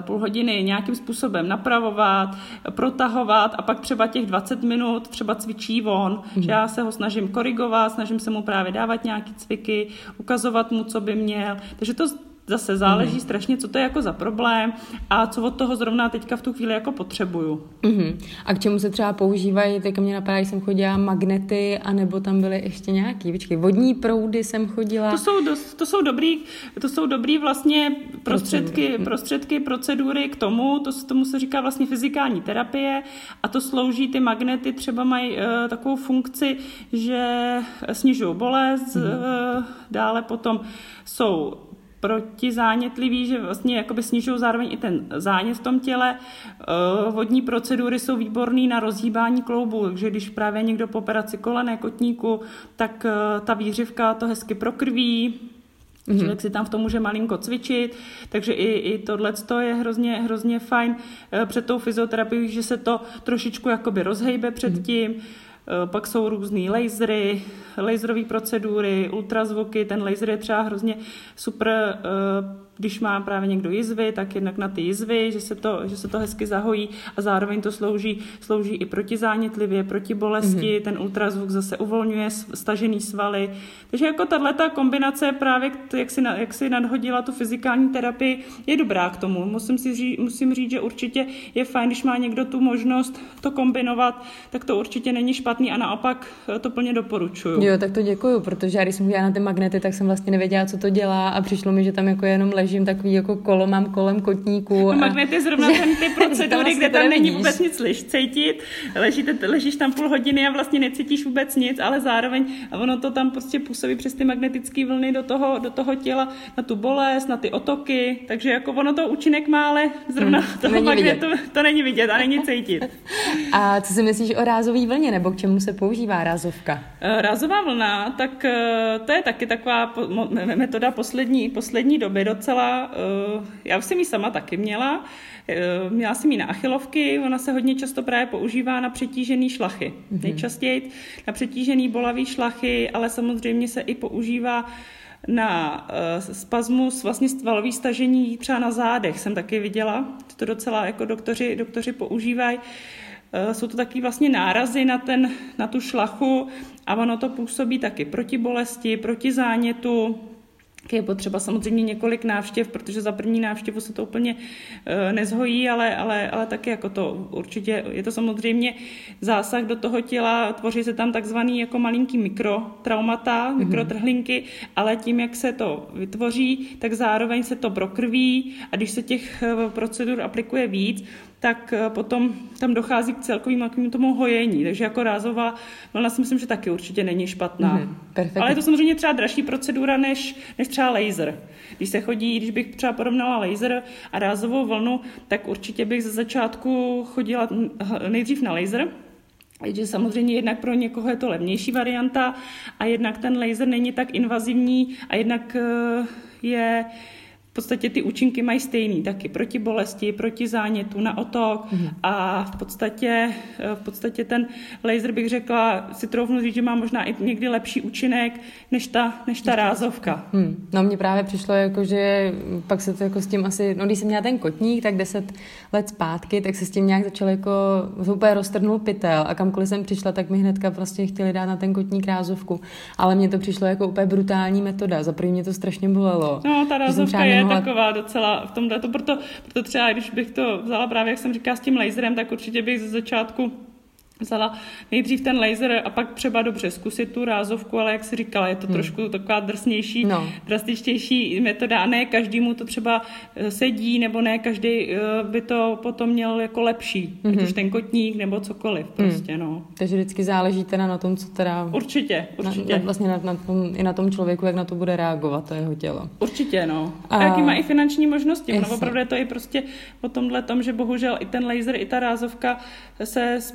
půl hodiny nějakým způsobem napravovat, protahovat a pak třeba těch 20 minut třeba cvičí on, mm. že já se ho snažím korigovat, snažím se mu právě dávat nějaké cviky, ukazovat mu, co by měl. Takže to Zase záleží mm-hmm. strašně, co to je jako za problém a co od toho zrovna teďka v tu chvíli jako potřebuju. Mm-hmm. A k čemu se třeba používají, teďka mě napadá, že jsem chodila magnety, anebo tam byly ještě nějaký, počkej, vodní proudy jsem chodila. To jsou, dost, to jsou dobrý, to jsou dobrý vlastně prostředky, procedury. prostředky, procedury k tomu, to, tomu se říká vlastně fyzikální terapie a to slouží, ty magnety třeba mají uh, takovou funkci, že snižují bolest, mm-hmm. uh, dále potom jsou protizánětlivý, že vlastně jakoby snižují zároveň i ten zánět v tom těle. Eh, vodní procedury jsou výborné na rozhýbání kloubu, takže když právě někdo po operaci kolene, kotníku, tak eh, ta výřivka to hezky prokrví, Mm-hmm. Člověk si tam v tom může malinko cvičit, takže i, i tohle je hrozně, hrozně fajn eh, před tou fyzioterapií, že se to trošičku jakoby rozhejbe předtím. Mm-hmm. Pak jsou různé lasery, laserové procedury, ultrazvuky. Ten laser je třeba hrozně super když má právě někdo jizvy, tak jednak na ty jizvy, že se to, že se to hezky zahojí a zároveň to slouží, slouží i proti zánětlivě, proti bolesti, mm-hmm. ten ultrazvuk zase uvolňuje stažený svaly. Takže jako tato kombinace právě, jak si, jak si nadhodila tu fyzikální terapii, je dobrá k tomu. Musím, si říct, musím říct, že určitě je fajn, když má někdo tu možnost to kombinovat, tak to určitě není špatný a naopak to plně doporučuju. Jo, tak to děkuju, protože já když jsem na ty magnety, tak jsem vlastně nevěděla, co to dělá a přišlo mi, že tam jako jenom leží ležím takový jako kolo, mám kolem kotníku. No, a... magnet je zrovna ten ty procedury, kde tam není vůbec nic liš, cítit. Ležíte, ležíš tam půl hodiny a vlastně necítíš vůbec nic, ale zároveň a ono to tam prostě působí přes ty magnetické vlny do toho, do toho těla, na tu bolest, na ty otoky, takže jako ono to účinek má, ale zrovna hmm, toho není magnetu vidět. to není vidět a není cítit. a co si myslíš o rázové vlně, nebo k čemu se používá rázovka? Eh, rázová vlna, tak eh, to je taky taková metoda poslední, poslední doby docela docela, uh, já už jsem ji sama taky měla, uh, měla jsem ji na achilovky, ona se hodně často právě používá na přetížený šlachy. Mm-hmm. Nejčastěji na přetížený bolavý šlachy, ale samozřejmě se i používá na uh, spasmus, vlastně stvalový stažení třeba na zádech jsem taky viděla, to docela jako doktoři, doktoři používají. Jsou to taky vlastně nárazy na, ten, na tu šlachu a ono to působí taky proti bolesti, proti zánětu, je potřeba samozřejmě několik návštěv, protože za první návštěvu se to úplně uh, nezhojí, ale, ale, ale taky jako to určitě, je to samozřejmě zásah do toho těla, tvoří se tam takzvaný jako malinký mikrotraumata, mm-hmm. mikrotrhlinky, ale tím, jak se to vytvoří, tak zároveň se to prokrví a když se těch eh, procedur aplikuje víc, tak eh, potom tam dochází k celkovému tomu hojení. Takže jako rázová vlna si myslím, že taky určitě není špatná. Mm, Ale je to samozřejmě třeba dražší procedura než, než třeba laser. Když se chodí, když bych třeba porovnala laser a rázovou vlnu, tak určitě bych ze začátku chodila nejdřív na laser, že samozřejmě jednak pro někoho je to levnější varianta a jednak ten laser není tak invazivní a jednak eh, je v podstatě ty účinky mají stejný, taky proti bolesti, proti zánětu, na otok mm. a v podstatě, v podstatě ten laser bych řekla, si troufnu říct, že má možná i někdy lepší účinek než ta, než ta rázovka. Hmm. No mně právě přišlo jako, že pak se to jako s tím asi, no když jsem měla ten kotník, tak deset let zpátky, tak se s tím nějak začal jako, úplně roztrhnul pytel a kamkoliv jsem přišla, tak mi hnedka prostě chtěli dát na ten kotník rázovku. Ale mně to přišlo jako úplně brutální metoda. Za první mě to strašně bolelo. No, ta rázovka je nemohla... taková docela v tomhle, to proto, proto třeba, když bych to vzala právě, jak jsem říkala, s tím laserem, tak určitě bych ze začátku vzala nejdřív ten laser a pak třeba dobře zkusit tu rázovku, ale jak si říkala, je to hmm. trošku taková drsnější, no. drastičtější metoda a ne každému to třeba eh, sedí, nebo ne každý eh, by to potom měl jako lepší, hmm. ať už ten kotník nebo cokoliv hmm. prostě, hmm. no. Takže vždycky záleží teda na tom, co teda... Určitě, určitě. Na, na, vlastně na, na tom, i na tom člověku, jak na to bude reagovat, to jeho tělo. Určitě, no. A, a jaký má i finanční možnosti, no opravdu je to i prostě o tomhle tom, že bohužel i ten laser, i ta rázovka se s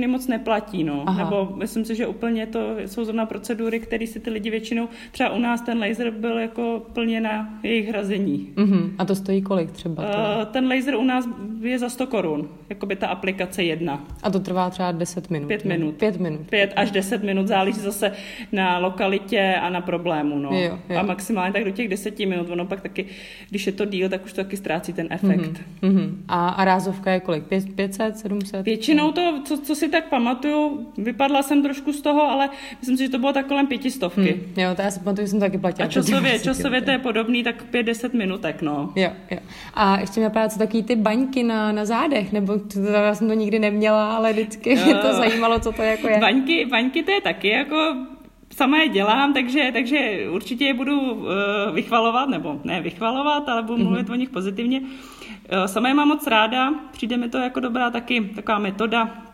pojišťovny moc neplatí, no. Aha. Nebo myslím si, že úplně to jsou zrovna procedury, které si ty lidi většinou, třeba u nás ten laser byl jako plně na jejich hrazení. Uh-huh. A to stojí kolik třeba? To? Uh, ten laser u nás je za 100 korun, jako by ta aplikace jedna. A to trvá třeba 10 minut? Pět minut. Pět minut. Pět až 10 minut, záleží zase na lokalitě a na problému, no. Jo, jo. A maximálně tak do těch 10 minut, ono pak taky, když je to díl, tak už to taky ztrácí ten efekt. Uh-huh. Uh-huh. A, a rázovka je kolik? 500, 700? Většinou to, co, co si tak pamatuju, vypadla jsem trošku z toho, ale myslím si, že to bylo tak kolem pětistovky. Hmm, jo, to já si pamatuju, že jsem taky platila. A časově, časově to je podobný, tak pět, deset minutek, no. Jo, jo. A ještě mě právě co taky ty baňky na, na zádech, nebo to, já jsem to nikdy neměla, ale vždycky mě to zajímalo, co to jako je. Baňky, baňky to je taky jako sama je dělám, takže, takže určitě je budu uh, vychvalovat, nebo ne vychvalovat, ale budu mm-hmm. mluvit o nich pozitivně. Uh, sama je mám moc ráda, přijde mi to jako dobrá taky taková metoda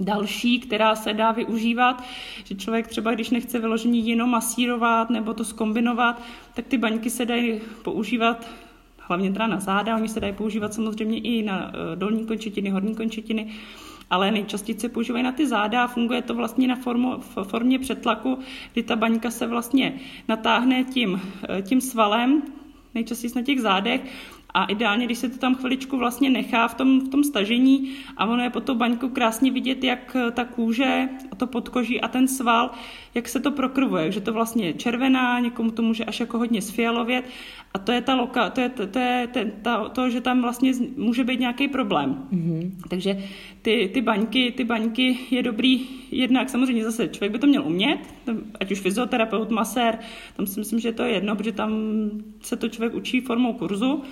další, která se dá využívat, že člověk třeba, když nechce vyložení jenom masírovat nebo to skombinovat, tak ty baňky se dají používat hlavně teda na záda, oni se dají používat samozřejmě i na eh, dolní končetiny, horní končetiny, ale nejčastěji se používají na ty záda a funguje to vlastně na formu, v formě přetlaku, kdy ta baňka se vlastně natáhne tím, eh, tím svalem, nejčastěji na těch zádech a ideálně, když se to tam chviličku vlastně nechá v tom, v tom stažení a ono je po tou baňku krásně vidět, jak eh, ta kůže, a to podkoží a ten sval, jak se to prokrvuje, že to vlastně je červená, někomu to může až jako hodně sfialovět a to je ta loka, to je, to, to, je ten, ta, to, že tam vlastně může být nějaký problém. Mm-hmm. Takže ty, ty, baňky, ty baňky je dobrý jednak, samozřejmě zase člověk by to měl umět, ať už fyzioterapeut, masér, tam si myslím, že to je jedno, protože tam se to člověk učí formou kurzu,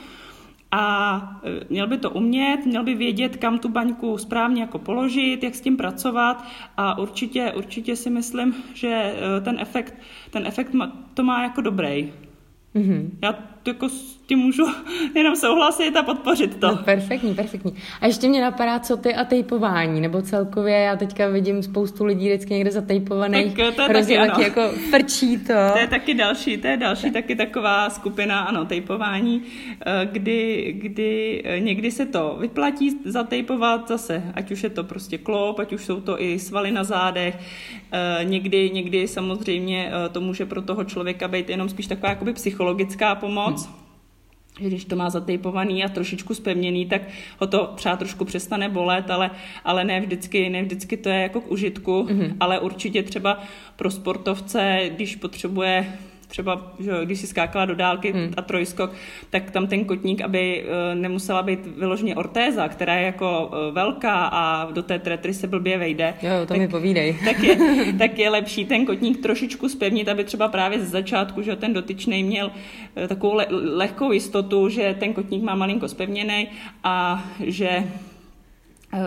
a e, měl by to umět, měl by vědět, kam tu baňku správně jako položit, jak s tím pracovat a určitě, určitě si myslím, že e, ten efekt, ten efekt to má jako dobrý. Mm-hmm. Já jako s tím můžu jenom souhlasit a podpořit to. No, perfektní, perfektní. A ještě mě napadá, co ty a tejpování, nebo celkově já teďka vidím spoustu lidí vždycky někde zatejpovaných, tak to je taky, taky jako frčí to. To je taky další, to je další tak. taky taková skupina, ano, tejpování, eh, kdy, kdy eh, někdy se to vyplatí zatejpovat zase, ať už je to prostě klop, ať už jsou to i svaly na zádech, eh, někdy, někdy samozřejmě to může pro toho člověka být jenom spíš taková jakoby psychologická pomoc, moc. Že když to má zatejpovaný a trošičku spevněný, tak ho to třeba trošku přestane bolet, ale, ale ne, vždycky, ne vždycky to je jako k užitku, mm-hmm. ale určitě třeba pro sportovce, když potřebuje třeba, že když si skákala do dálky hmm. a trojskok, tak tam ten kotník, aby eh, nemusela být vyloženě ortéza, která je jako eh, velká a do té tretry se blbě vejde. Jo, to tak, mi povídej. Tak je, tak je lepší ten kotník trošičku spevnit, aby třeba právě ze začátku, že ten dotyčný měl eh, takovou le, lehkou jistotu, že ten kotník má malinko spevněný a že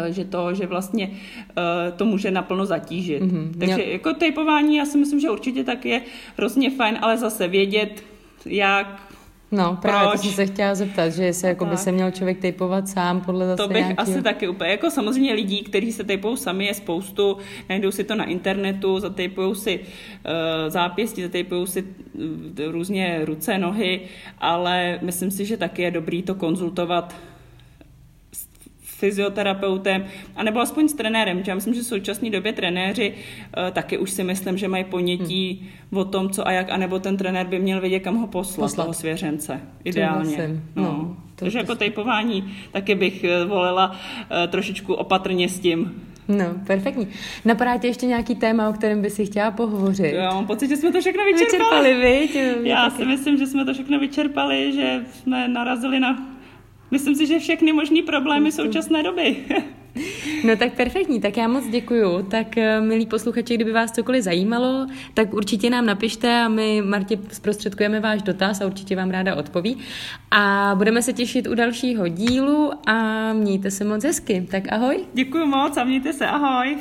že to, že vlastně uh, to může naplno zatížit. Mm-hmm. Takže jako typování, já si myslím, že určitě tak je hrozně fajn, ale zase vědět, jak No, právě Proč? to jsem se chtěla zeptat, že jestli jako by se měl člověk typovat sám podle zase To bych nějaký... asi taky úplně, jako samozřejmě lidí, kteří se typují sami je spoustu, najdou si to na internetu, zatypují si uh, zápěstí, zatypují si uh, různě ruce, nohy, ale myslím si, že taky je dobrý to konzultovat fyzioterapeutem, anebo aspoň s trenérem. Já myslím, že v současné době trenéři uh, taky už si myslím, že mají ponětí hmm. o tom, co a jak, anebo ten trenér by měl vědět, kam ho poslat, poslat. toho svěřence. Ideálně. No. No, Takže jako tejpování taky bych eh, volila uh, trošičku opatrně s tím. No, perfektní. Napadá tě ještě nějaký téma, o kterém by si chtěla pohovořit? Já mám pocit, že jsme to všechno vyčerpali. vyčerpali viď? Já taky. si myslím, že jsme to všechno vyčerpali, že jsme narazili na myslím si, že všechny možný problémy současné doby. No tak perfektní, tak já moc děkuju. Tak eh, milí posluchači, kdyby vás cokoliv zajímalo, tak určitě nám napište a my Martě zprostředkujeme váš dotaz a určitě vám ráda odpoví. A budeme se těšit u dalšího dílu a mějte se moc hezky. Tak ahoj. Děkuji moc a mějte se, ahoj.